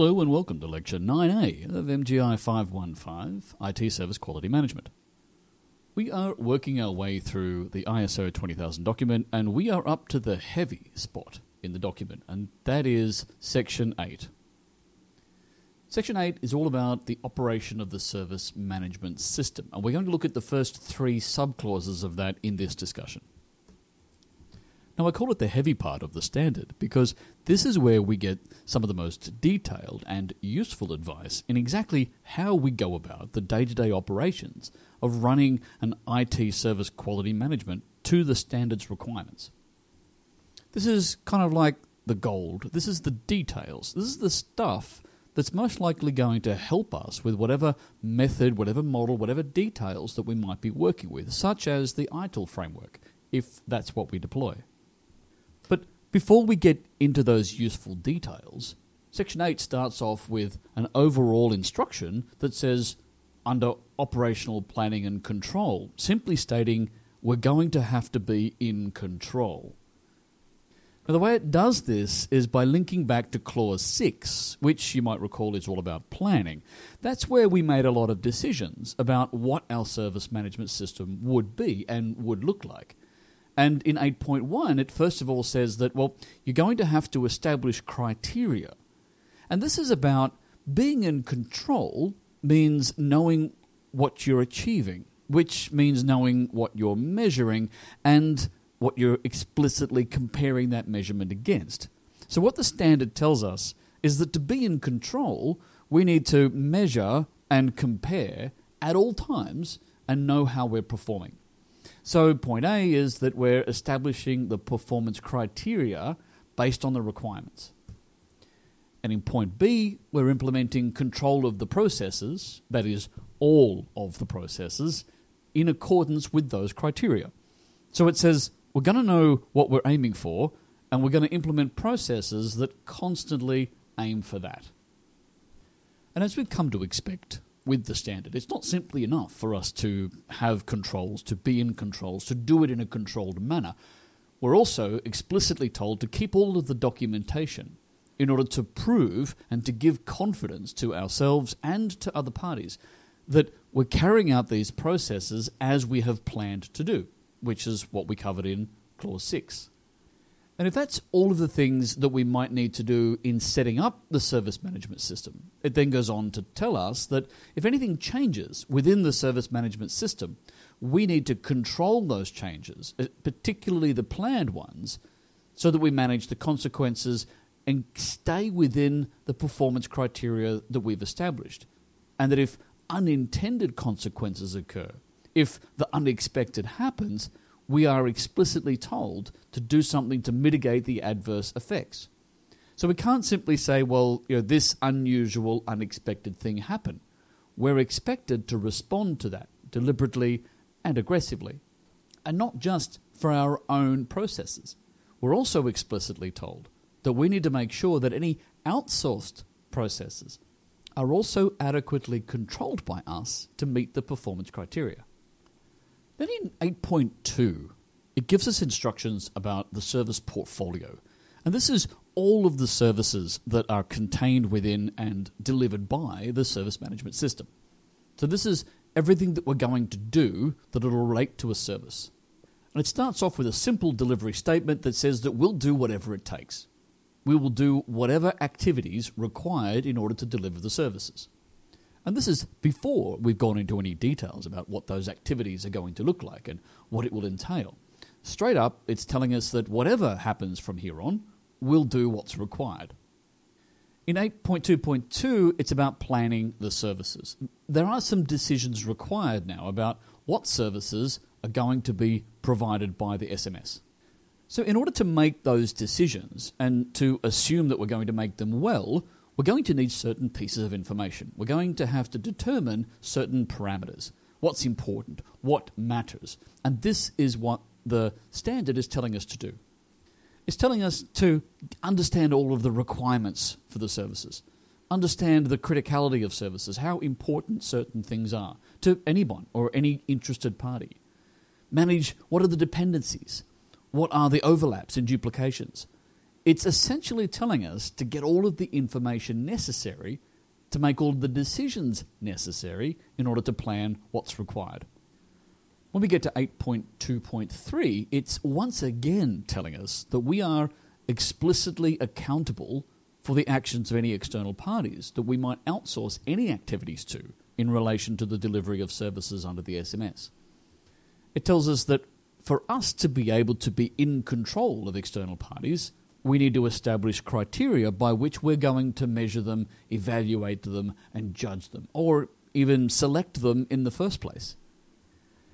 Hello and welcome to Lecture 9A of MGI 515 IT Service Quality Management. We are working our way through the ISO 20000 document and we are up to the heavy spot in the document, and that is Section 8. Section 8 is all about the operation of the service management system, and we're going to look at the first three subclauses of that in this discussion. Now, I call it the heavy part of the standard because this is where we get some of the most detailed and useful advice in exactly how we go about the day to day operations of running an IT service quality management to the standards requirements. This is kind of like the gold, this is the details, this is the stuff that's most likely going to help us with whatever method, whatever model, whatever details that we might be working with, such as the ITIL framework, if that's what we deploy. Before we get into those useful details, Section 8 starts off with an overall instruction that says, under operational planning and control, simply stating we're going to have to be in control. Now, the way it does this is by linking back to Clause 6, which you might recall is all about planning. That's where we made a lot of decisions about what our service management system would be and would look like. And in 8.1, it first of all says that, well, you're going to have to establish criteria. And this is about being in control means knowing what you're achieving, which means knowing what you're measuring and what you're explicitly comparing that measurement against. So, what the standard tells us is that to be in control, we need to measure and compare at all times and know how we're performing. So, point A is that we're establishing the performance criteria based on the requirements. And in point B, we're implementing control of the processes, that is, all of the processes, in accordance with those criteria. So it says we're going to know what we're aiming for, and we're going to implement processes that constantly aim for that. And as we've come to expect, with the standard. It's not simply enough for us to have controls, to be in controls, to do it in a controlled manner. We're also explicitly told to keep all of the documentation in order to prove and to give confidence to ourselves and to other parties that we're carrying out these processes as we have planned to do, which is what we covered in Clause 6. And if that's all of the things that we might need to do in setting up the service management system, it then goes on to tell us that if anything changes within the service management system, we need to control those changes, uh, particularly the planned ones, so that we manage the consequences and stay within the performance criteria that we've established. And that if unintended consequences occur, if the unexpected happens, we are explicitly told to do something to mitigate the adverse effects. So we can't simply say, well, you know, this unusual, unexpected thing happened. We're expected to respond to that deliberately and aggressively, and not just for our own processes. We're also explicitly told that we need to make sure that any outsourced processes are also adequately controlled by us to meet the performance criteria. Then in 8.2, it gives us instructions about the service portfolio. And this is all of the services that are contained within and delivered by the service management system. So this is everything that we're going to do that will relate to a service. And it starts off with a simple delivery statement that says that we'll do whatever it takes. We will do whatever activities required in order to deliver the services. And this is before we've gone into any details about what those activities are going to look like and what it will entail. Straight up, it's telling us that whatever happens from here on, we'll do what's required. In 8.2.2, it's about planning the services. There are some decisions required now about what services are going to be provided by the SMS. So, in order to make those decisions and to assume that we're going to make them well, we're going to need certain pieces of information. We're going to have to determine certain parameters. What's important? What matters? And this is what the standard is telling us to do. It's telling us to understand all of the requirements for the services, understand the criticality of services, how important certain things are to anyone or any interested party. Manage what are the dependencies, what are the overlaps and duplications, it's essentially telling us to get all of the information necessary to make all the decisions necessary in order to plan what's required. When we get to 8.2.3, it's once again telling us that we are explicitly accountable for the actions of any external parties that we might outsource any activities to in relation to the delivery of services under the SMS. It tells us that for us to be able to be in control of external parties, we need to establish criteria by which we're going to measure them, evaluate them, and judge them, or even select them in the first place.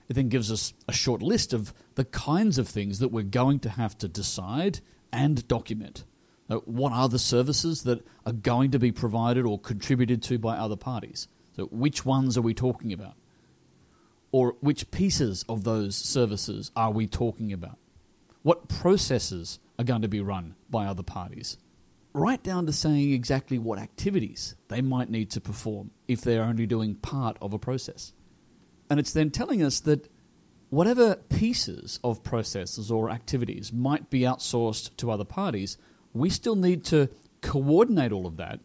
It then gives us a short list of the kinds of things that we're going to have to decide and document. Uh, what are the services that are going to be provided or contributed to by other parties? So, which ones are we talking about? Or which pieces of those services are we talking about? What processes are going to be run by other parties? Right down to saying exactly what activities they might need to perform if they're only doing part of a process. And it's then telling us that whatever pieces of processes or activities might be outsourced to other parties, we still need to coordinate all of that,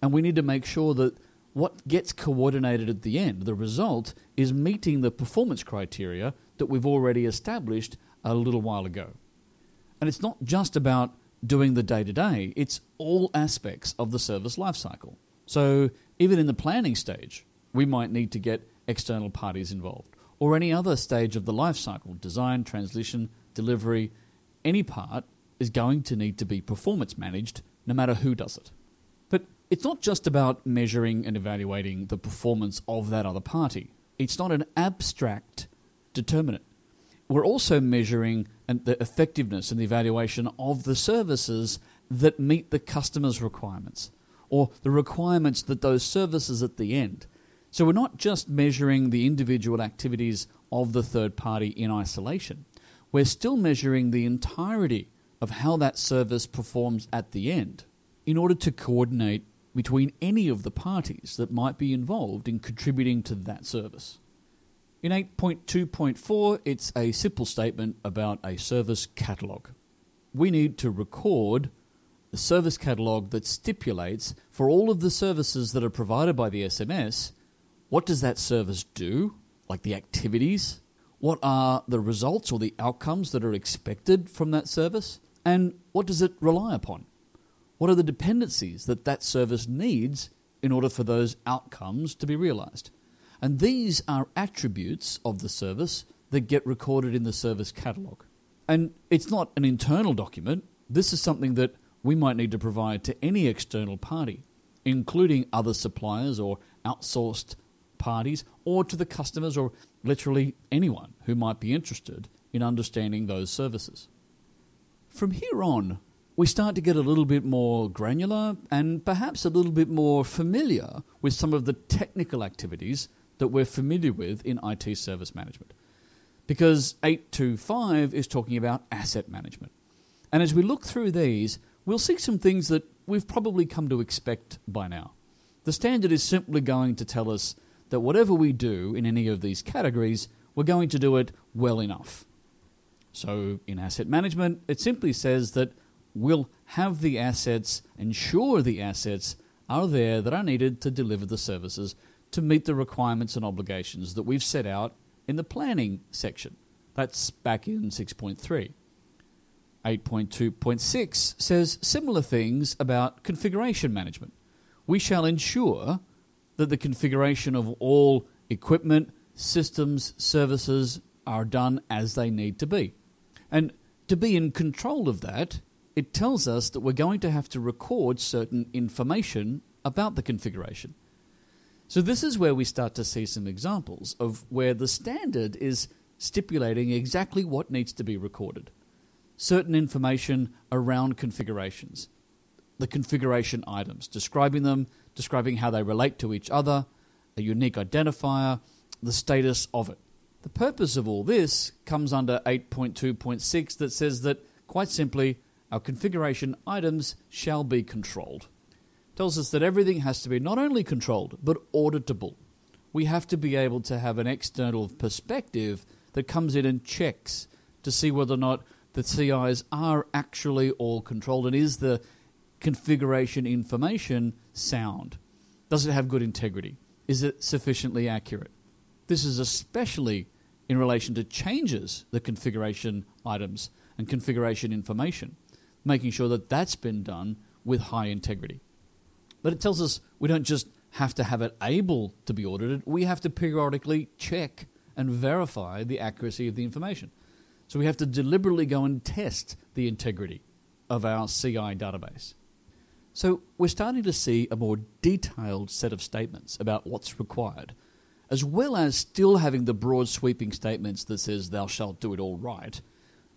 and we need to make sure that what gets coordinated at the end, the result, is meeting the performance criteria that we've already established a little while ago. And it's not just about doing the day to day, it's all aspects of the service lifecycle. So, even in the planning stage, we might need to get external parties involved, or any other stage of the life cycle design, transition, delivery, any part is going to need to be performance managed no matter who does it. But it's not just about measuring and evaluating the performance of that other party, it's not an abstract determinant. We're also measuring the effectiveness and the evaluation of the services that meet the customer's requirements or the requirements that those services at the end so we're not just measuring the individual activities of the third party in isolation. We're still measuring the entirety of how that service performs at the end in order to coordinate between any of the parties that might be involved in contributing to that service. In 8.2.4, it's a simple statement about a service catalogue. We need to record the service catalogue that stipulates for all of the services that are provided by the SMS what does that service do? Like the activities? What are the results or the outcomes that are expected from that service? And what does it rely upon? What are the dependencies that that service needs in order for those outcomes to be realized? And these are attributes of the service that get recorded in the service catalog. And it's not an internal document, this is something that we might need to provide to any external party, including other suppliers or outsourced parties or to the customers or literally anyone who might be interested in understanding those services. From here on, we start to get a little bit more granular and perhaps a little bit more familiar with some of the technical activities that we're familiar with in IT service management. Because 825 is talking about asset management. And as we look through these, we'll see some things that we've probably come to expect by now. The standard is simply going to tell us that whatever we do in any of these categories, we're going to do it well enough. So, in asset management, it simply says that we'll have the assets, ensure the assets are there that are needed to deliver the services to meet the requirements and obligations that we've set out in the planning section. That's back in 6.3. 8.2.6 says similar things about configuration management. We shall ensure that the configuration of all equipment, systems, services are done as they need to be. And to be in control of that, it tells us that we're going to have to record certain information about the configuration. So, this is where we start to see some examples of where the standard is stipulating exactly what needs to be recorded. Certain information around configurations, the configuration items, describing them, describing how they relate to each other, a unique identifier, the status of it. The purpose of all this comes under 8.2.6 that says that, quite simply, our configuration items shall be controlled. Tells us that everything has to be not only controlled, but auditable. We have to be able to have an external perspective that comes in and checks to see whether or not the CIs are actually all controlled and is the configuration information sound? Does it have good integrity? Is it sufficiently accurate? This is especially in relation to changes the configuration items and configuration information, making sure that that's been done with high integrity. But it tells us we don't just have to have it able to be audited, we have to periodically check and verify the accuracy of the information. So we have to deliberately go and test the integrity of our CI database. So we're starting to see a more detailed set of statements about what's required, as well as still having the broad sweeping statements that says thou shalt do it all right.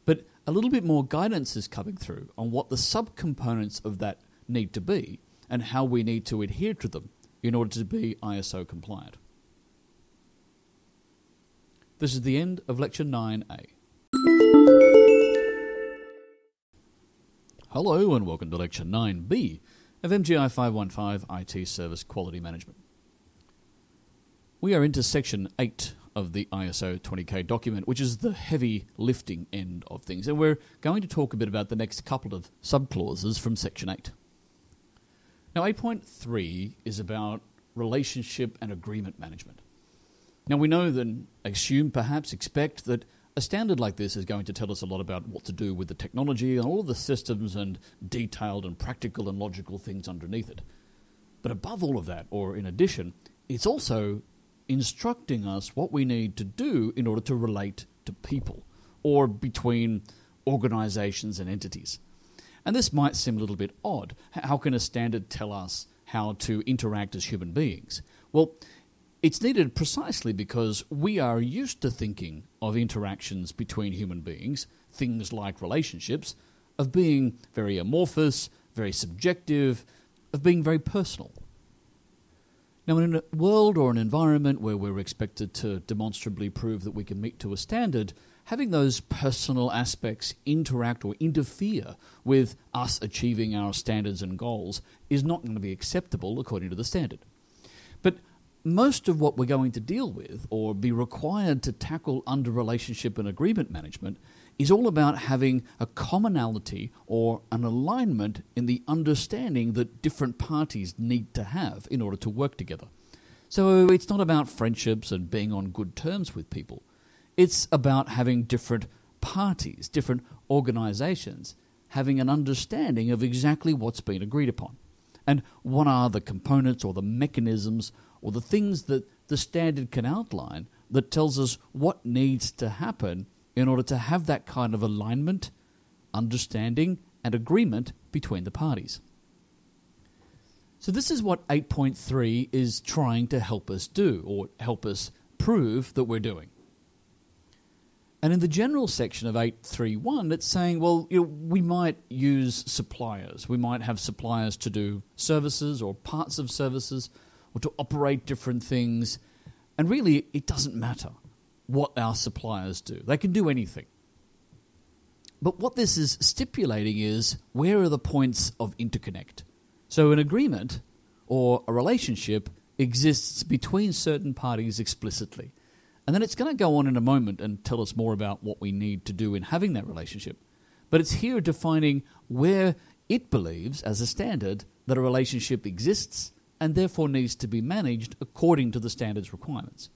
But a little bit more guidance is coming through on what the subcomponents of that need to be and how we need to adhere to them in order to be ISO compliant. This is the end of Lecture 9A. Hello and welcome to Lecture 9B of MGI 515 IT Service Quality Management. We are into Section 8 of the ISO 20K document, which is the heavy lifting end of things, and we're going to talk a bit about the next couple of subclauses from Section 8. Now, 8.3 is about relationship and agreement management. Now, we know that, assume, perhaps, expect that a standard like this is going to tell us a lot about what to do with the technology and all the systems and detailed and practical and logical things underneath it. But above all of that, or in addition, it's also instructing us what we need to do in order to relate to people or between organizations and entities. And this might seem a little bit odd. How can a standard tell us how to interact as human beings? Well, it's needed precisely because we are used to thinking of interactions between human beings, things like relationships, of being very amorphous, very subjective, of being very personal. Now, in a world or an environment where we're expected to demonstrably prove that we can meet to a standard, having those personal aspects interact or interfere with us achieving our standards and goals is not going to be acceptable according to the standard. But most of what we're going to deal with or be required to tackle under relationship and agreement management is all about having a commonality or an alignment in the understanding that different parties need to have in order to work together. So it's not about friendships and being on good terms with people. It's about having different parties, different organizations, having an understanding of exactly what's been agreed upon. And what are the components or the mechanisms or the things that the standard can outline that tells us what needs to happen in order to have that kind of alignment, understanding, and agreement between the parties. So, this is what 8.3 is trying to help us do, or help us prove that we're doing. And in the general section of 831, it's saying, well, you know, we might use suppliers. We might have suppliers to do services or parts of services or to operate different things. And really, it doesn't matter what our suppliers do, they can do anything. But what this is stipulating is where are the points of interconnect? So, an agreement or a relationship exists between certain parties explicitly. And then it's going to go on in a moment and tell us more about what we need to do in having that relationship. But it's here defining where it believes, as a standard, that a relationship exists and therefore needs to be managed according to the standard's requirements.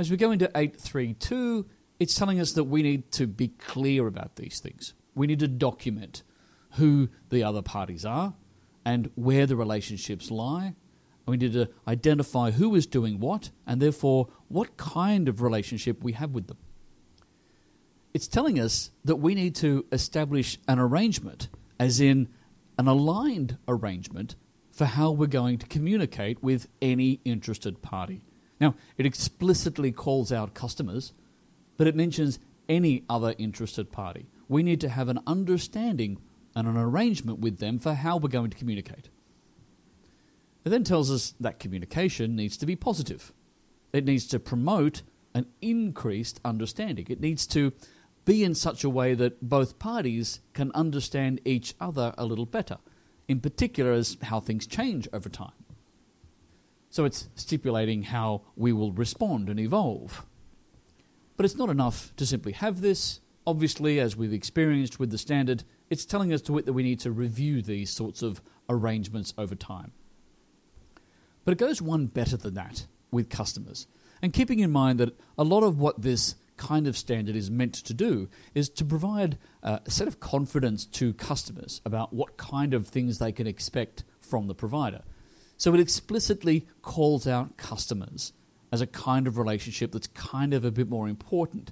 As we go into 832, it's telling us that we need to be clear about these things. We need to document who the other parties are and where the relationships lie we need to identify who is doing what and therefore what kind of relationship we have with them. It's telling us that we need to establish an arrangement, as in an aligned arrangement, for how we're going to communicate with any interested party. Now, it explicitly calls out customers, but it mentions any other interested party. We need to have an understanding and an arrangement with them for how we're going to communicate. It then tells us that communication needs to be positive. It needs to promote an increased understanding. It needs to be in such a way that both parties can understand each other a little better, in particular as how things change over time. So it's stipulating how we will respond and evolve. But it's not enough to simply have this. obviously, as we've experienced with the standard, it's telling us to it that we need to review these sorts of arrangements over time. But it goes one better than that with customers. And keeping in mind that a lot of what this kind of standard is meant to do is to provide uh, a set of confidence to customers about what kind of things they can expect from the provider. So it explicitly calls out customers as a kind of relationship that's kind of a bit more important.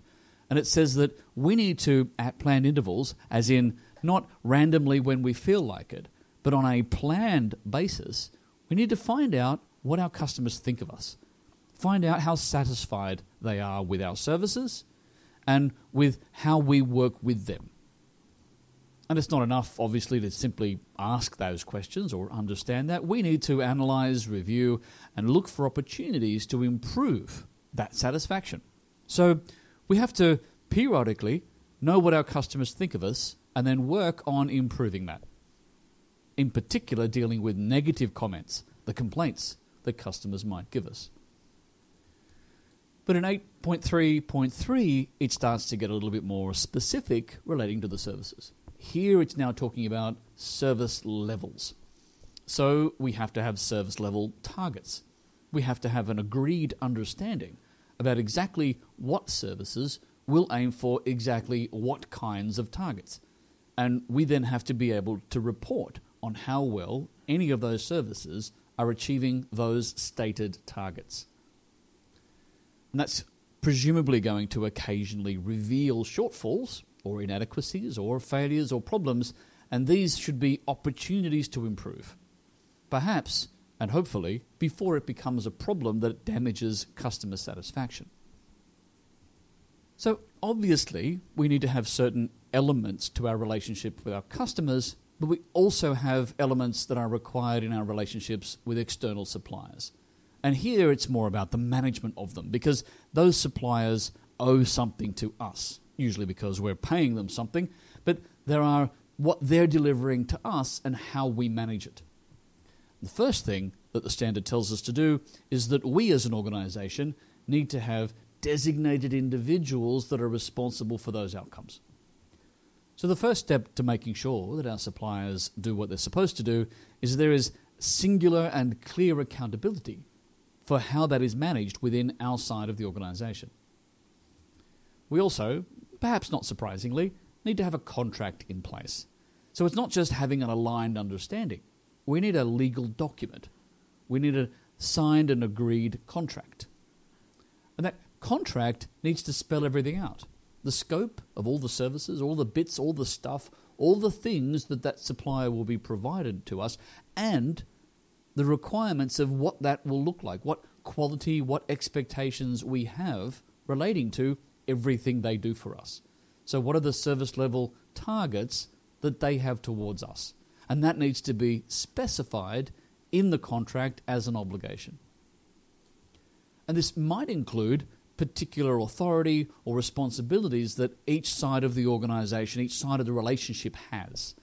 And it says that we need to, at planned intervals, as in not randomly when we feel like it, but on a planned basis, we need to find out what our customers think of us. Find out how satisfied they are with our services and with how we work with them. And it's not enough, obviously, to simply ask those questions or understand that. We need to analyze, review, and look for opportunities to improve that satisfaction. So we have to periodically know what our customers think of us and then work on improving that. In particular, dealing with negative comments, the complaints that customers might give us. But in 8.3.3, it starts to get a little bit more specific relating to the services. Here it's now talking about service levels. So we have to have service level targets. We have to have an agreed understanding about exactly what services will aim for exactly what kinds of targets. And we then have to be able to report on how well any of those services are achieving those stated targets. And that's presumably going to occasionally reveal shortfalls or inadequacies or failures or problems, and these should be opportunities to improve. Perhaps, and hopefully, before it becomes a problem that damages customer satisfaction. So, obviously, we need to have certain elements to our relationship with our customers, but we also have elements that are required in our relationships with external suppliers. And here it's more about the management of them because those suppliers owe something to us, usually because we're paying them something, but there are what they're delivering to us and how we manage it. The first thing that the standard tells us to do is that we as an organization need to have designated individuals that are responsible for those outcomes. So, the first step to making sure that our suppliers do what they're supposed to do is there is singular and clear accountability for how that is managed within our side of the organisation. We also, perhaps not surprisingly, need to have a contract in place. So it's not just having an aligned understanding. We need a legal document. We need a signed and agreed contract. And that contract needs to spell everything out the scope of all the services, all the bits, all the stuff, all the things that that supplier will be provided to us, and the requirements of what that will look like, what quality, what expectations we have relating to everything they do for us. So, what are the service level targets that they have towards us? And that needs to be specified in the contract as an obligation. And this might include particular authority or responsibilities that each side of the organization, each side of the relationship has.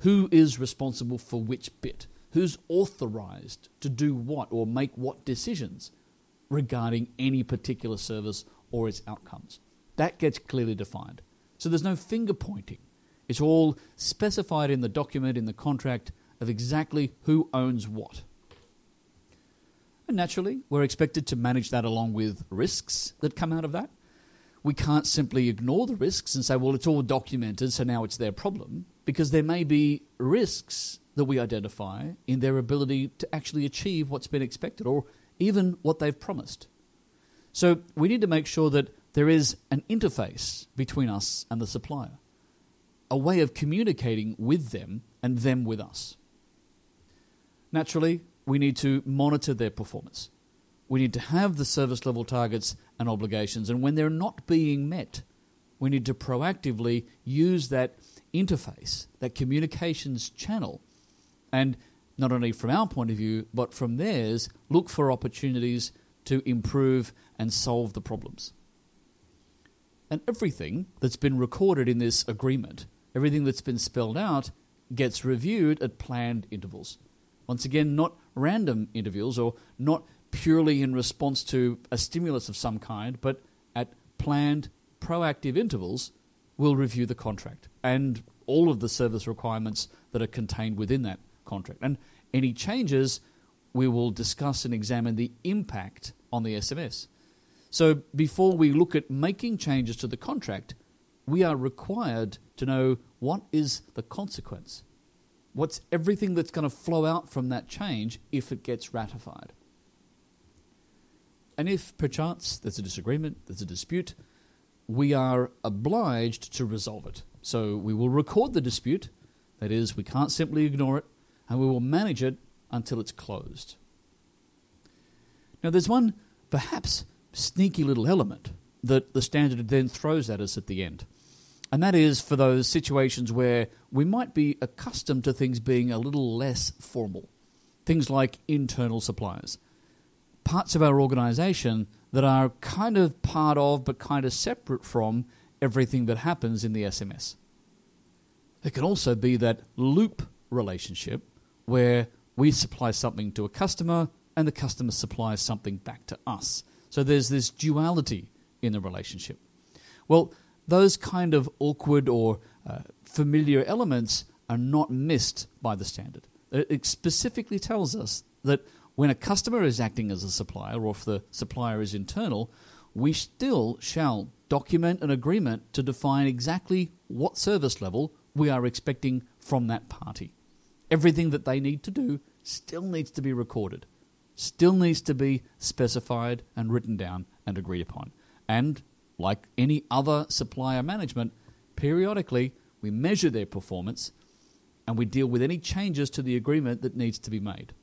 Who is responsible for which bit? who's authorized to do what or make what decisions regarding any particular service or its outcomes. That gets clearly defined. So there's no finger pointing. It's all specified in the document, in the contract, of exactly who owns what. And naturally, we're expected to manage that along with risks that come out of that. We can't simply ignore the risks and say, well, it's all documented, so now it's their problem, because there may be risks that we identify in their ability to actually achieve what's been expected or even what they've promised. So we need to make sure that there is an interface between us and the supplier, a way of communicating with them and them with us. Naturally, we need to monitor their performance. We need to have the service level targets and obligations, and when they're not being met, we need to proactively use that interface, that communications channel, and not only from our point of view, but from theirs, look for opportunities to improve and solve the problems. And everything that's been recorded in this agreement, everything that's been spelled out, gets reviewed at planned intervals. Once again, not random intervals or not purely in response to a stimulus of some kind, but at planned, proactive intervals we'll review the contract and all of the service requirements that are contained within that contract. And any changes, we will discuss and examine the impact on the SMS. So before we look at making changes to the contract, we are required to know what is the consequence. What's everything that's going to flow out from that change if it gets ratified? And if perchance there's a disagreement, there's a dispute, we are obliged to resolve it. So we will record the dispute, that is, we can't simply ignore it, and we will manage it until it's closed. Now, there's one perhaps sneaky little element that the standard then throws at us at the end. And that is for those situations where we might be accustomed to things being a little less formal. Things like internal suppliers. Parts of our organization that are kind of part of but kind of separate from everything that happens in the SMS. There can also be that loop relationship where we supply something to a customer and the customer supplies something back to us. So there's this duality in the relationship. Well, those kind of awkward or uh, familiar elements are not missed by the standard. It specifically tells us that when a customer is acting as a supplier, or if the supplier is internal, we still shall document an agreement to define exactly what service level we are expecting from that party. Everything that they need to do still needs to be recorded, still needs to be specified and written down and agreed upon. And like any other supplier management, periodically we measure their performance and we deal with any changes to the agreement that needs to be made.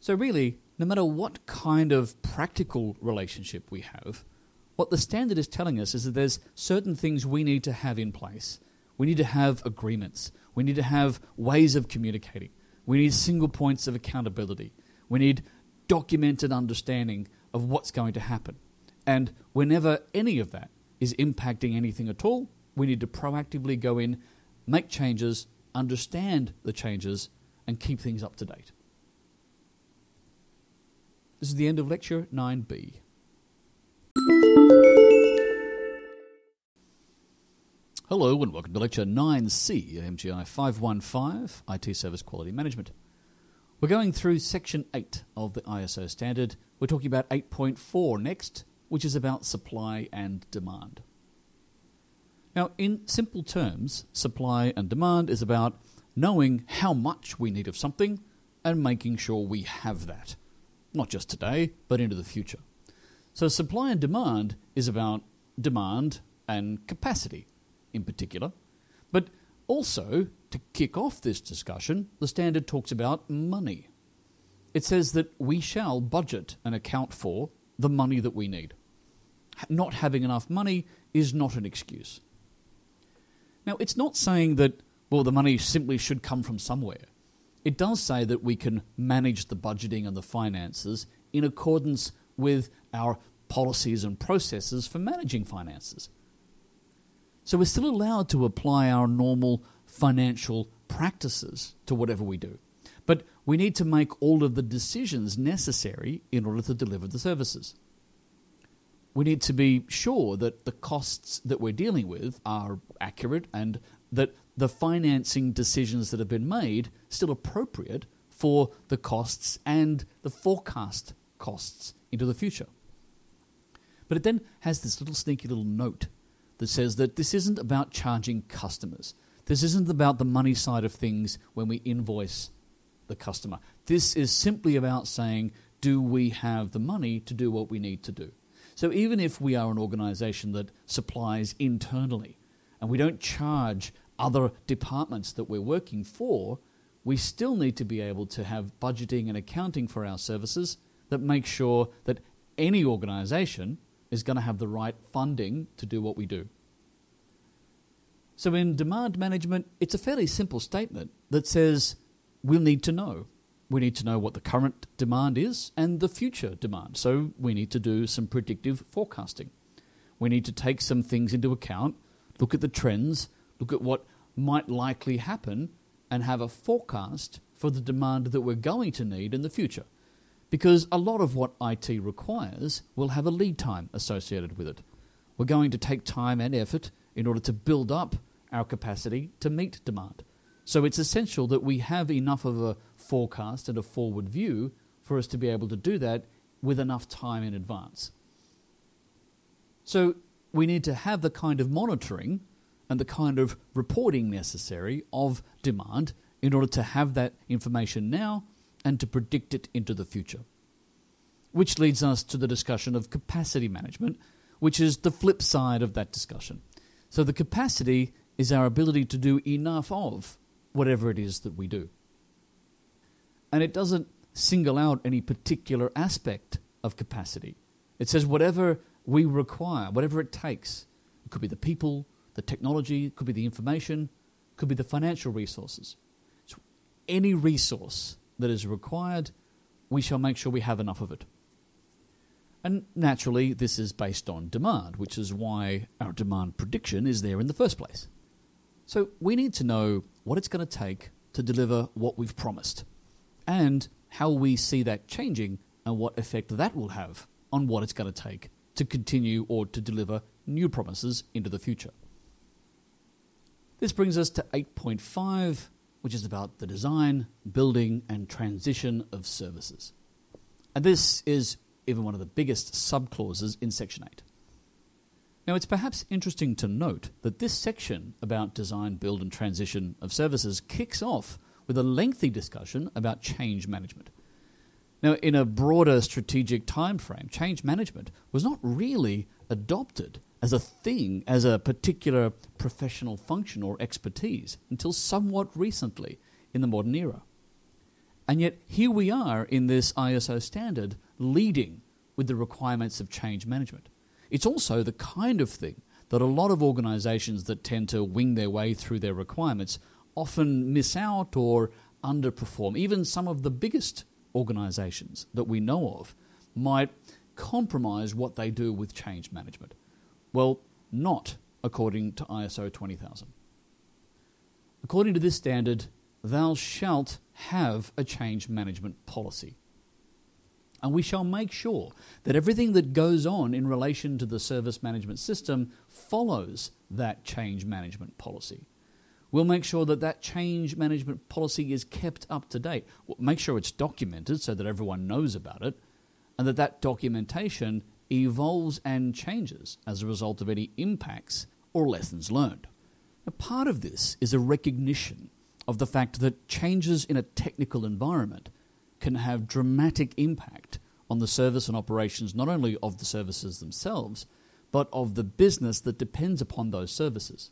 So, really, no matter what kind of practical relationship we have, what the standard is telling us is that there's certain things we need to have in place. We need to have agreements. We need to have ways of communicating. We need single points of accountability. We need documented understanding of what's going to happen. And whenever any of that is impacting anything at all, we need to proactively go in, make changes, understand the changes, and keep things up to date. This is the end of lecture 9b. Hello and welcome to lecture 9c at MGI 515 IT Service Quality Management. We're going through section 8 of the ISO standard. We're talking about 8.4 next, which is about supply and demand. Now, in simple terms, supply and demand is about knowing how much we need of something and making sure we have that, not just today, but into the future. So, supply and demand is about demand and capacity in particular. But also, to kick off this discussion, the standard talks about money. It says that we shall budget and account for the money that we need not having enough money is not an excuse. Now, it's not saying that, well, the money simply should come from somewhere. It does say that we can manage the budgeting and the finances in accordance with our policies and processes for managing finances. So we're still allowed to apply our normal financial practices to whatever we do. But we need to make all of the decisions necessary in order to deliver the services we need to be sure that the costs that we're dealing with are accurate and that the financing decisions that have been made still appropriate for the costs and the forecast costs into the future. But it then has this little sneaky little note that says that this isn't about charging customers. This isn't about the money side of things when we invoice the customer. This is simply about saying, do we have the money to do what we need to do? So even if we are an organization that supplies internally and we don't charge other departments that we're working for, we still need to be able to have budgeting and accounting for our services that make sure that any organization is going to have the right funding to do what we do. So, in demand management, it's a fairly simple statement that says we'll need to know we need to know what the current demand is and the future demand. So we need to do some predictive forecasting. We need to take some things into account, look at the trends, look at what might likely happen, and have a forecast for the demand that we're going to need in the future. Because a lot of what IT requires will have a lead time associated with it. We're going to take time and effort in order to build up our capacity to meet demand. So it's essential that we have enough of a forecast and a forward view for us to be able to do that with enough time in advance. So we need to have the kind of monitoring and the kind of reporting necessary of demand in order to have that information now and to predict it into the future. Which leads us to the discussion of capacity management, which is the flip side of that discussion. So the capacity is our ability to do enough of whatever it is that we do. And it doesn't single out any particular aspect of capacity. It says whatever we require, whatever it takes. It could be the people, the technology, it could be the information, it could be the financial resources. So any resource that is required, we shall make sure we have enough of it. And naturally, this is based on demand, which is why our demand prediction is there in the first place. So we need to know what it's going to take to deliver what we've promised and how we see that changing and what effect that will have on what it's going to take to continue or to deliver new promises into the future. This brings us to 8.5, which is about the design, building, and transition of services. And this is even one of the biggest subclauses in Section 8. Now, it's perhaps interesting to note that this section about design, build, and transition of services kicks off with a lengthy discussion about change management. Now, in a broader strategic time frame, change management was not really adopted as a thing, as a particular professional function or expertise until somewhat recently in the modern era. And yet, here we are in this ISO standard leading with the requirements of change management. It's also the kind of thing that a lot of organizations that tend to wing their way through their requirements often miss out or underperform. Even some of the biggest organizations that we know of might compromise what they do with change management. Well, not according to ISO 20000. According to this standard, thou shalt have a change management policy. And we shall make sure that everything that goes on in relation to the service management system follows that change management policy. We'll make sure that that change management policy is kept up to date. We'll make sure it's documented so that everyone knows about it, and that that documentation evolves and changes as a result of any impacts or lessons learned. Now, part of this is a recognition of the fact that changes in a technical environment can have dramatic impact on the service and operations not only of the services themselves, but of the business that depends upon those services.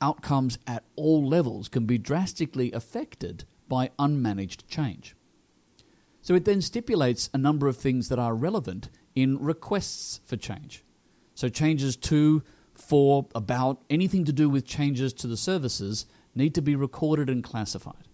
Outcomes at all levels can be drastically affected by unmanaged change. So it then stipulates a number of things that are relevant in requests for change. So changes to, for, about, anything to do with changes to the services need to be recorded and classified.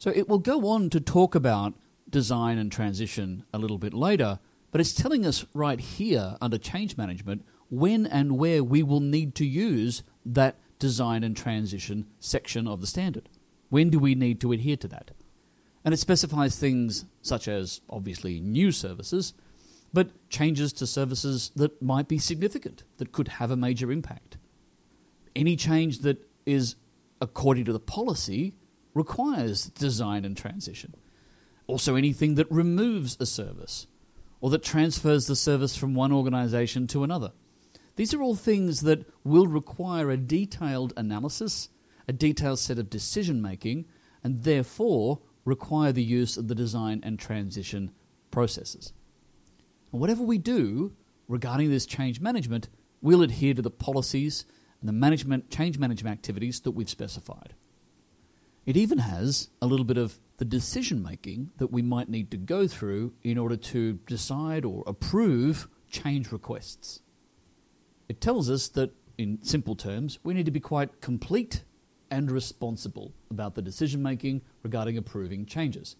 So it will go on to talk about design and transition a little bit later, but it's telling us right here under change management when and where we will need to use that design and transition section of the standard. When do we need to adhere to that? And it specifies things such as, obviously, new services, but changes to services that might be significant, that could have a major impact. Any change that is according to the policy requires design and transition. Also, anything that removes a service or that transfers the service from one organization to another. These are all things that will require a detailed analysis, a detailed set of decision making, and therefore require the use of the design and transition processes. And whatever we do regarding this change management, we'll adhere to the policies and the management change management activities that we've specified. It even has a little bit of the decision making that we might need to go through in order to decide or approve change requests. It tells us that, in simple terms, we need to be quite complete and responsible about the decision making regarding approving changes.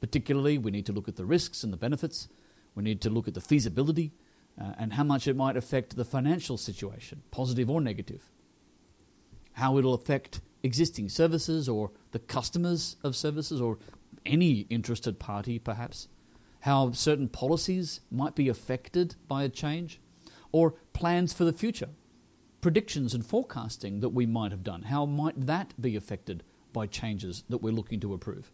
Particularly, we need to look at the risks and the benefits, we need to look at the feasibility uh, and how much it might affect the financial situation, positive or negative, how it'll affect existing services or the customers of services or any interested party, perhaps, how certain policies might be affected by a change, or plans for the future, predictions and forecasting that we might have done? How might that be affected by changes that we're looking to approve?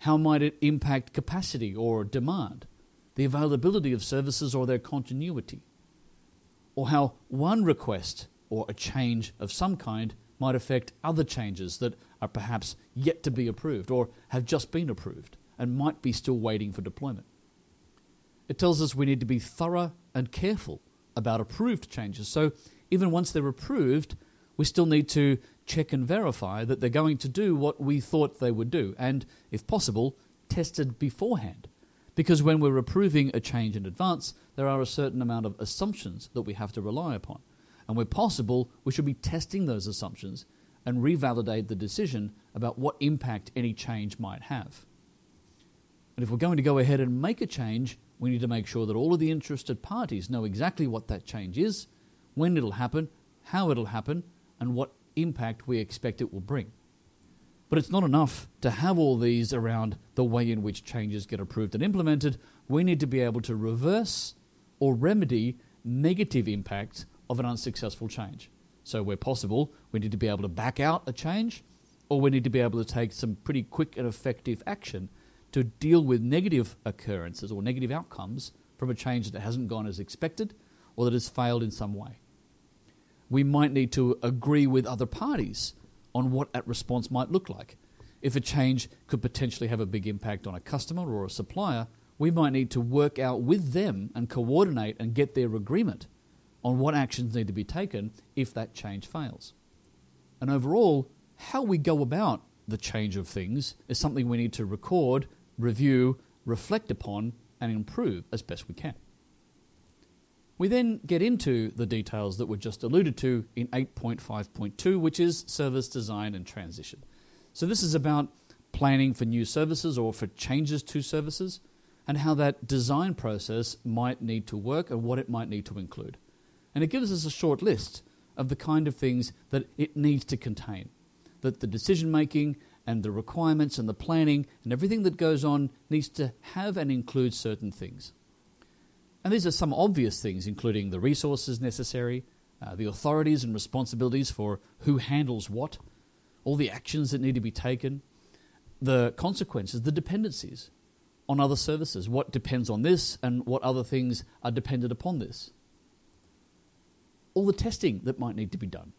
How might it impact capacity or demand, the availability of services or their continuity? Or how one request or a change of some kind might affect other changes that are perhaps yet to be approved or have just been approved and might be still waiting for deployment. It tells us we need to be thorough and careful about approved changes. So even once they're approved, we still need to check and verify that they're going to do what we thought they would do, and if possible, tested beforehand. Because when we're approving a change in advance, there are a certain amount of assumptions that we have to rely upon. And where possible, we should be testing those assumptions and revalidate the decision about what impact any change might have. And if we're going to go ahead and make a change, we need to make sure that all of the interested parties know exactly what that change is, when it'll happen, how it'll happen, and what impact we expect it will bring. But it's not enough to have all these around the way in which changes get approved and implemented. We need to be able to reverse or remedy negative impacts of an unsuccessful change. So, where possible, we need to be able to back out a change, or we need to be able to take some pretty quick and effective action to deal with negative occurrences or negative outcomes from a change that hasn't gone as expected or that has failed in some way. We might need to agree with other parties on what that response might look like. If a change could potentially have a big impact on a customer or a supplier, we might need to work out with them and coordinate and get their agreement on what actions need to be taken if that change fails. And overall, how we go about the change of things is something we need to record, review, reflect upon, and improve as best we can. We then get into the details that were just alluded to in 8.5.2, which is service design and transition. So, this is about planning for new services or for changes to services and how that design process might need to work and what it might need to include. And it gives us a short list of the kind of things that it needs to contain. That the decision making and the requirements and the planning and everything that goes on needs to have and include certain things. And these are some obvious things, including the resources necessary, uh, the authorities and responsibilities for who handles what, all the actions that need to be taken, the consequences, the dependencies on other services, what depends on this and what other things are dependent upon this all the testing that might need to be done,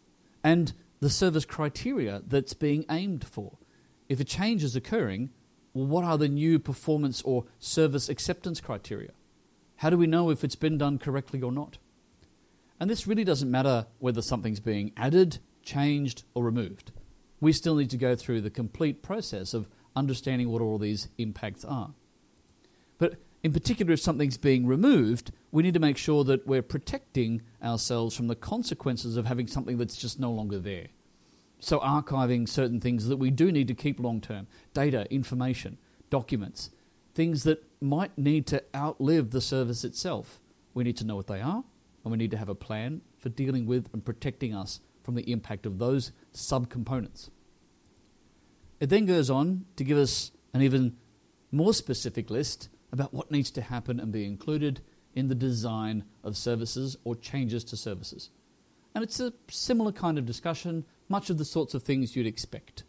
and the service criteria that's being aimed for. If a change is occurring, well, what are the new performance or service acceptance criteria? How do we know if it's been done correctly or not? And this really doesn't matter whether something's being added, changed, or removed. We still need to go through the complete process of understanding what all these impacts are. But in particular, if something's being removed, we need to make sure that we're protecting ourselves from the consequences of having something that's just no longer there. So, archiving certain things that we do need to keep long term data, information, documents, things that might need to outlive the service itself. We need to know what they are, and we need to have a plan for dealing with and protecting us from the impact of those subcomponents. It then goes on to give us an even more specific list about what needs to happen and be included in the design of services or changes to services. And it's a similar kind of discussion, much of the sorts of things you'd expect.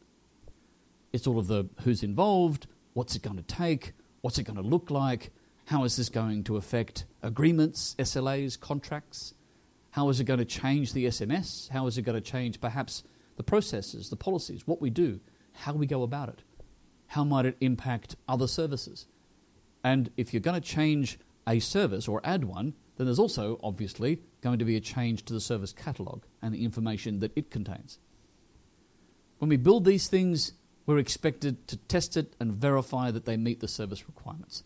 It's all of the who's involved, what's it going to take, what's it going to look like, how is this going to affect agreements, SLAs, contracts, how is it going to change the SMS, how is it going to change perhaps the processes, the policies, what we do, how we go about it, how might it impact other services. And if you're going to change a service or add one, then there's also obviously going to be a change to the service catalog and the information that it contains. When we build these things, we're expected to test it and verify that they meet the service requirements.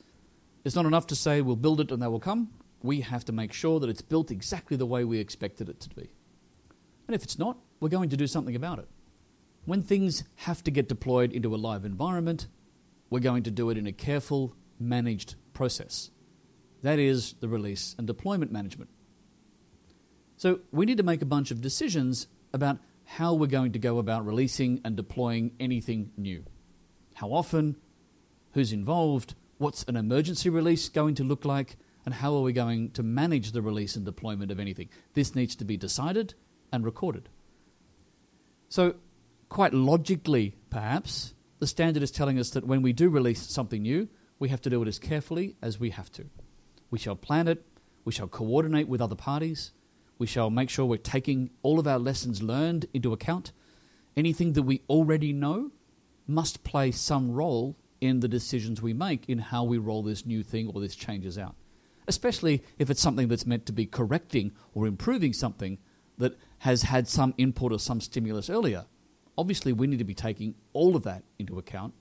It's not enough to say we'll build it and they will come. We have to make sure that it's built exactly the way we expected it to be. And if it's not, we're going to do something about it. When things have to get deployed into a live environment, we're going to do it in a careful, managed process. That is the release and deployment management. So we need to make a bunch of decisions about how we're going to go about releasing and deploying anything new. How often, who's involved, what's an emergency release going to look like, and how are we going to manage the release and deployment of anything. This needs to be decided and recorded. So, quite logically, perhaps, the standard is telling us that when we do release something new, we have to do it as carefully as we have to. We shall plan it, we shall coordinate with other parties, we shall make sure we're taking all of our lessons learned into account. Anything that we already know must play some role in the decisions we make in how we roll this new thing or this changes out. Especially if it's something that's meant to be correcting or improving something that has had some input or some stimulus earlier. Obviously, we need to be taking all of that into account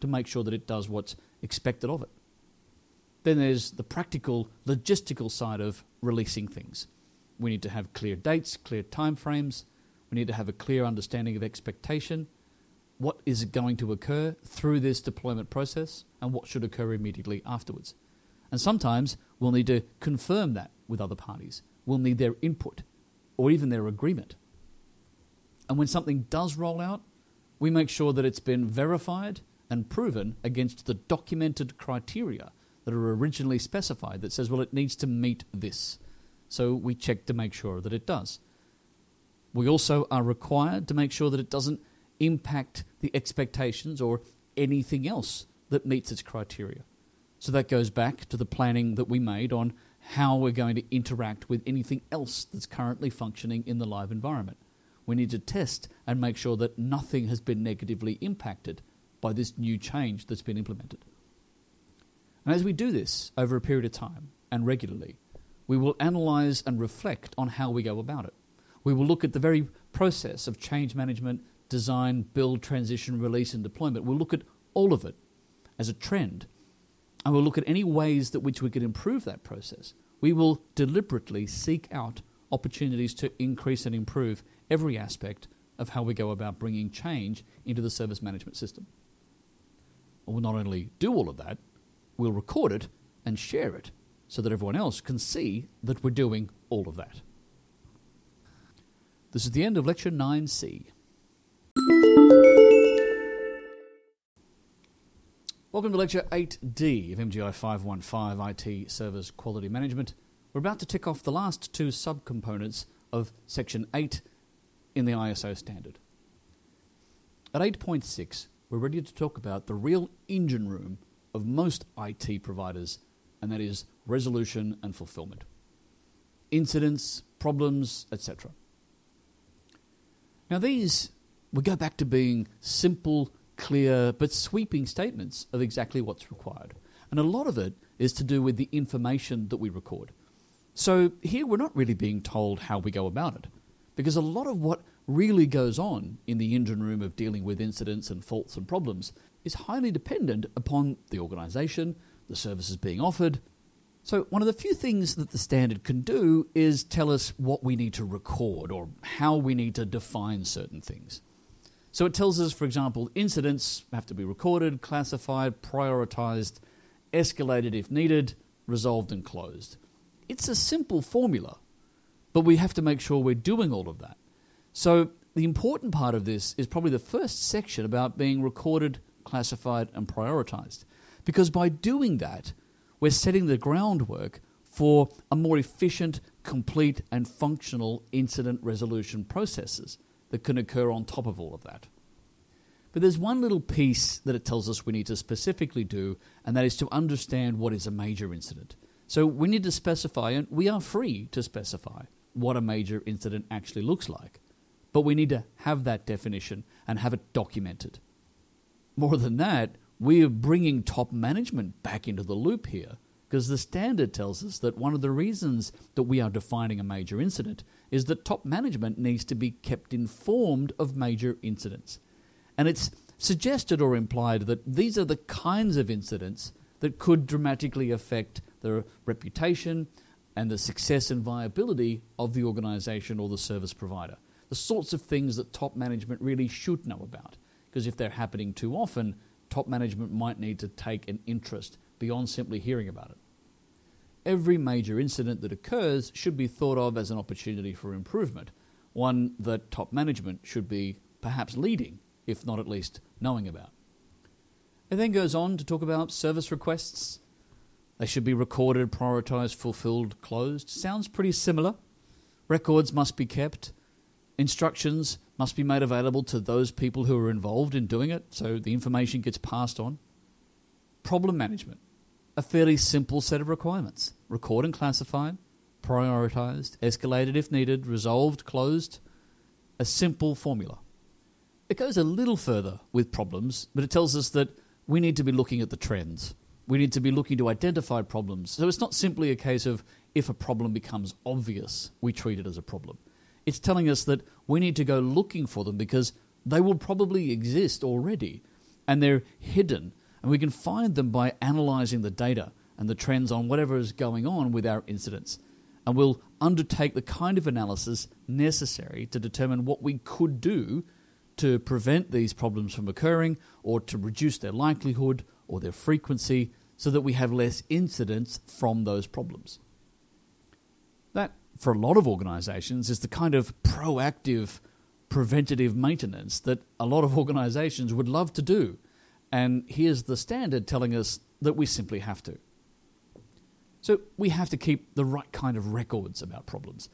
to make sure that it does what's expected of it. Then there's the practical, logistical side of releasing things. We need to have clear dates, clear timeframes. We need to have a clear understanding of expectation what is going to occur through this deployment process and what should occur immediately afterwards. And sometimes we'll need to confirm that with other parties. We'll need their input or even their agreement. And when something does roll out, we make sure that it's been verified and proven against the documented criteria that are originally specified that says, well, it needs to meet this. So we check to make sure that it does. We also are required to make sure that it doesn't impact the expectations or anything else that meets its criteria. So that goes back to the planning that we made on how we're going to interact with anything else that's currently functioning in the live environment. We need to test and make sure that nothing has been negatively impacted by this new change that's been implemented. And as we do this over a period of time and regularly, we will analyze and reflect on how we go about it. We will look at the very process of change management design, build, transition, release, and deployment. We'll look at all of it as a trend, and we'll look at any ways that which we could improve that process. We will deliberately seek out opportunities to increase and improve every aspect of how we go about bringing change into the service management system. we'll not only do all of that, we'll record it and share it so that everyone else can see that we're doing all of that. This is the end of Lecture 9C. Welcome to Lecture 8D of MGI 515 IT Service Quality Management. We're about to tick off the last two subcomponents of Section 8 in the ISO standard. At 8.6, we're ready to talk about the real engine room of most IT providers, and that is resolution and fulfillment. Incidents, problems, etc. Now, these, we go back to being simple clear but sweeping statements of exactly what's required. And a lot of it is to do with the information that we record. So here we're not really being told how we go about it, because a lot of what really goes on in the engine room of dealing with incidents and faults and problems is highly dependent upon the organisation, the services being offered. So, one of the few things that the standard can do is tell us what we need to record or how we need to define certain things. So it tells us, for example, incidents have to be recorded, classified, prioritized, escalated if needed, resolved, and closed. It's a simple formula, but we have to make sure we're doing all of that. So the important part of this is probably the first section about being recorded, classified, and prioritized. Because by doing that, we're setting the groundwork for a more efficient, complete, and functional incident resolution processes that can occur on top of all of that. But there's one little piece that it tells us we need to specifically do, and that is to understand what is a major incident. So we need to specify, and we are free to specify what a major incident actually looks like. But we need to have that definition and have it documented. More than that, we are bringing top management back into the loop here because the standard tells us that one of the reasons that we are defining a major incident is that top management needs to be kept informed of major incidents. And it's suggested or implied that these are the kinds of incidents that could dramatically affect the reputation and the success and viability of the organization or the service provider. The sorts of things that top management really should know about. Because if they're happening too often, top management might need to take an interest beyond simply hearing about it. Every major incident that occurs should be thought of as an opportunity for improvement, one that top management should be perhaps leading, if not at least knowing about. It then goes on to talk about service requests. They should be recorded, prioritized, fulfilled, closed. Sounds pretty similar. Records must be kept. Instructions must be made available to those people who are involved in doing it, so the information gets passed on. Problem management, a fairly simple set of requirements record and classify, prioritized, escalated if needed, resolved, closed, a simple formula. It goes a little further with problems, but it tells us that we need to be looking at the trends. We need to be looking to identify problems. So it's not simply a case of if a problem becomes obvious, we treat it as a problem. It's telling us that we need to go looking for them because they will probably exist already and they're hidden. And we can find them by analyzing the data and the trends on whatever is going on with our incidents. And we'll undertake the kind of analysis necessary to determine what we could do to prevent these problems from occurring or to reduce their likelihood or their frequency so that we have less incidents from those problems. For a lot of organizations, is the kind of proactive preventative maintenance that a lot of organizations would love to do. And here's the standard telling us that we simply have to. So we have to keep the right kind of records about problems.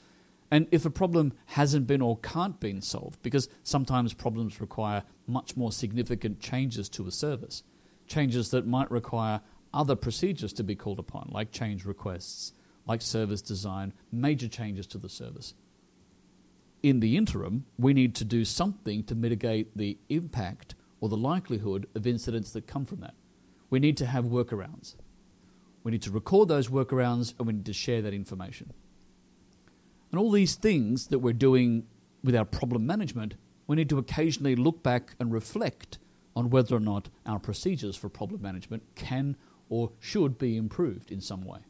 And if a problem hasn't been or can't be solved, because sometimes problems require much more significant changes to a service, changes that might require other procedures to be called upon, like change requests, like service design, major changes to the service. In the interim, we need to do something to mitigate the impact or the likelihood of incidents that come from that. We need to have workarounds. We need to record those workarounds and we need to share that information. And all these things that we're doing with our problem management, we need to occasionally look back and reflect on whether or not our procedures for problem management can or should be improved in some way.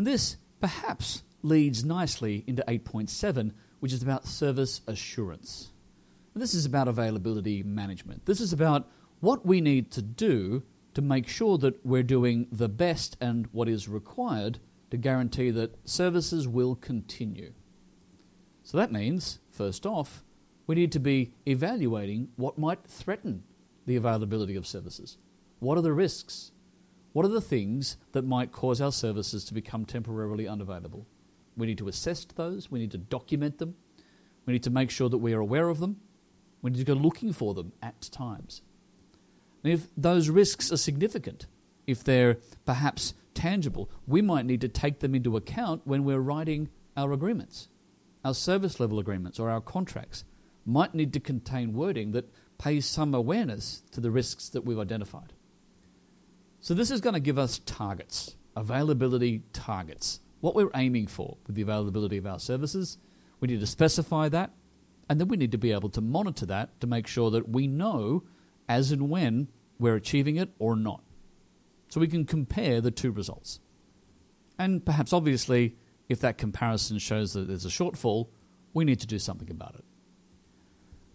And this perhaps leads nicely into 8.7, which is about service assurance. And this is about availability management. This is about what we need to do to make sure that we're doing the best and what is required to guarantee that services will continue. So that means, first off, we need to be evaluating what might threaten the availability of services. What are the risks? What are the things that might cause our services to become temporarily unavailable? We need to assess those, we need to document them, we need to make sure that we are aware of them, we need to go looking for them at times. And if those risks are significant, if they're perhaps tangible, we might need to take them into account when we're writing our agreements our service level agreements or our contracts might need to contain wording that pays some awareness to the risks that we've identified. So, this is going to give us targets, availability targets, what we're aiming for with the availability of our services. We need to specify that, and then we need to be able to monitor that to make sure that we know as and when we're achieving it or not. So, we can compare the two results. And perhaps obviously, if that comparison shows that there's a shortfall, we need to do something about it.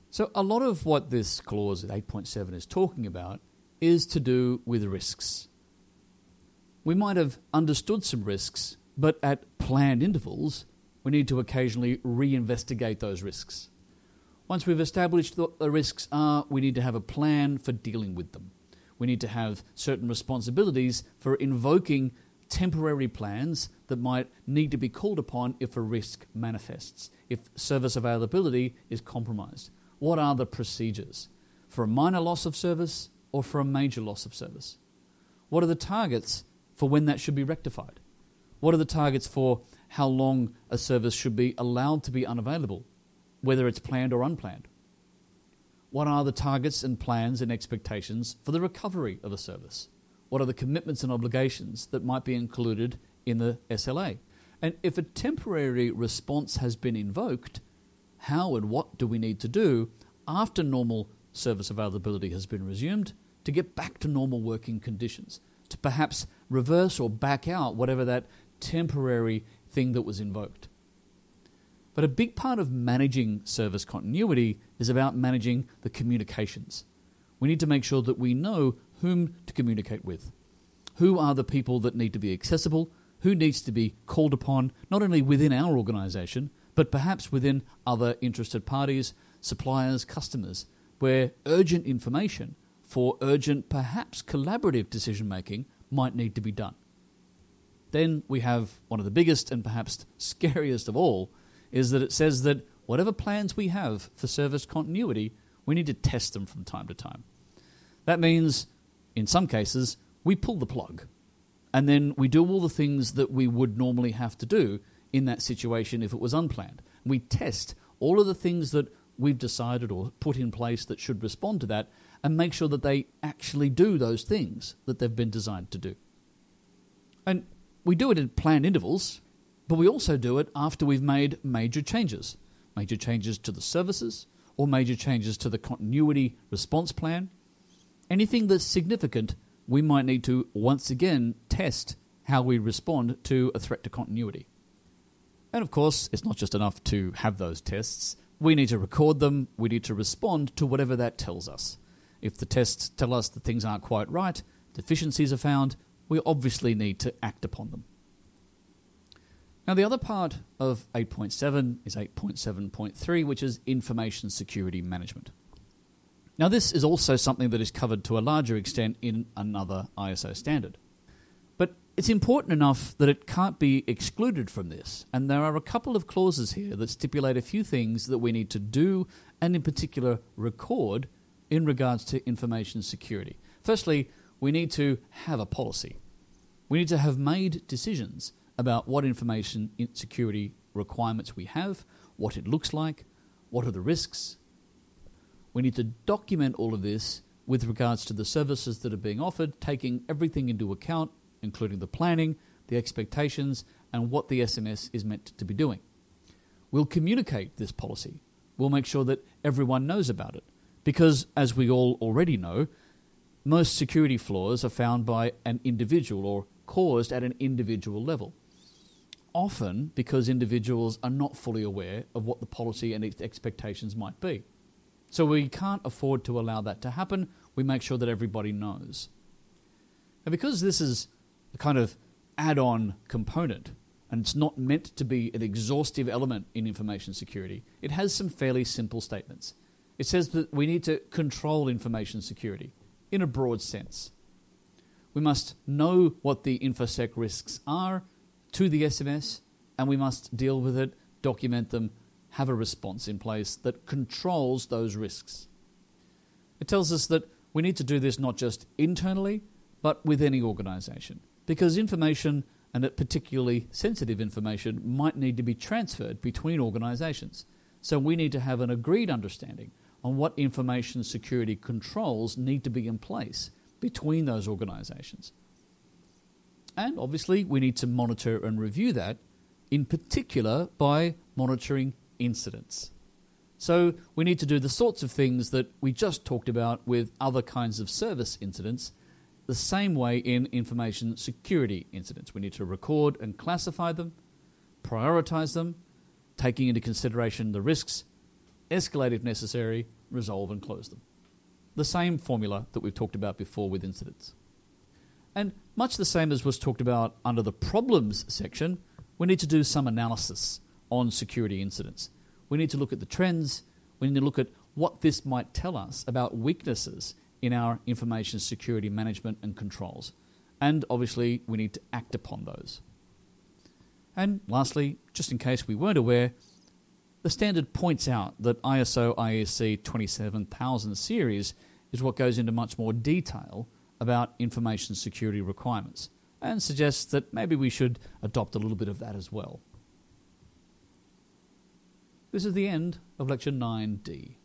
So, a lot of what this clause at 8.7 is talking about is to do with risks. We might have understood some risks, but at planned intervals, we need to occasionally reinvestigate those risks. Once we've established what the risks are, we need to have a plan for dealing with them. We need to have certain responsibilities for invoking temporary plans that might need to be called upon if a risk manifests, if service availability is compromised. What are the procedures for a minor loss of service or for a major loss of service? What are the targets for when that should be rectified? What are the targets for how long a service should be allowed to be unavailable, whether it's planned or unplanned? What are the targets and plans and expectations for the recovery of a service? What are the commitments and obligations that might be included in the SLA? And if a temporary response has been invoked, how and what do we need to do after normal service availability has been resumed to get back to normal working conditions? To perhaps reverse or back out whatever that temporary thing that was invoked. But a big part of managing service continuity is about managing the communications. We need to make sure that we know whom to communicate with. Who are the people that need to be accessible? Who needs to be called upon, not only within our organisation, but perhaps within other interested parties, suppliers, customers, where urgent information for urgent, perhaps collaborative decision making might need to be done. Then we have one of the biggest and perhaps scariest of all is that it says that whatever plans we have for service continuity, we need to test them from time to time. That means, in some cases, we pull the plug and then we do all the things that we would normally have to do in that situation if it was unplanned. We test all of the things that we've decided or put in place that should respond to that and make sure that they actually do those things that they've been designed to do. And we do it in planned intervals, but we also do it after we've made major changes major changes to the services or major changes to the continuity response plan. Anything that's significant, we might need to once again test how we respond to a threat to continuity. And of course, it's not just enough to have those tests. We need to record them, we need to respond to whatever that tells us. If the tests tell us that things aren't quite right, deficiencies are found, we obviously need to act upon them. Now, the other part of 8.7 is 8.7.3, which is information security management. Now, this is also something that is covered to a larger extent in another ISO standard. But it's important enough that it can't be excluded from this, and there are a couple of clauses here that stipulate a few things that we need to do and, in particular, record in regards to information security. Firstly, we need to have a policy. We need to have made decisions about what information security requirements we have, what it looks like, what are the risks. We need to document all of this with regards to the services that are being offered, taking everything into account, including the planning, the expectations, and what the SMS is meant to be doing. We'll communicate this policy. We'll make sure that everyone knows about it. Because, as we all already know, most security flaws are found by an individual or caused at an individual level. Often because individuals are not fully aware of what the policy and its expectations might be. So we can't afford to allow that to happen. We make sure that everybody knows. And because this is a kind of add on component, and it's not meant to be an exhaustive element in information security, it has some fairly simple statements. It says that we need to control information security in a broad sense. We must know what the InfoSec risks are to the SMS, and we must deal with it, document them, have a response in place that controls those risks. It tells us that we need to do this not just internally, but with any organization, because information, and particularly sensitive information, might need to be transferred between organizations. So we need to have an agreed understanding on what information security controls need to be in place between those organizations. And obviously, we need to monitor and review that, in particular by monitoring incidents. So, we need to do the sorts of things that we just talked about with other kinds of service incidents, the same way in information security incidents. We need to record and classify them, prioritize them, taking into consideration the risks, escalate if necessary, resolve, and close them. The same formula that we've talked about before with incidents. And much the same as was talked about under the problems section, we need to do some analysis on security incidents. We need to look at the trends, we need to look at what this might tell us about weaknesses in our information security management and controls. And obviously, we need to act upon those. And lastly, just in case we weren't aware, the standard points out that ISO IEC 27000 series is what goes into much more detail about information security requirements and suggests that maybe we should adopt a little bit of that as well. This is the end of Lecture 9D.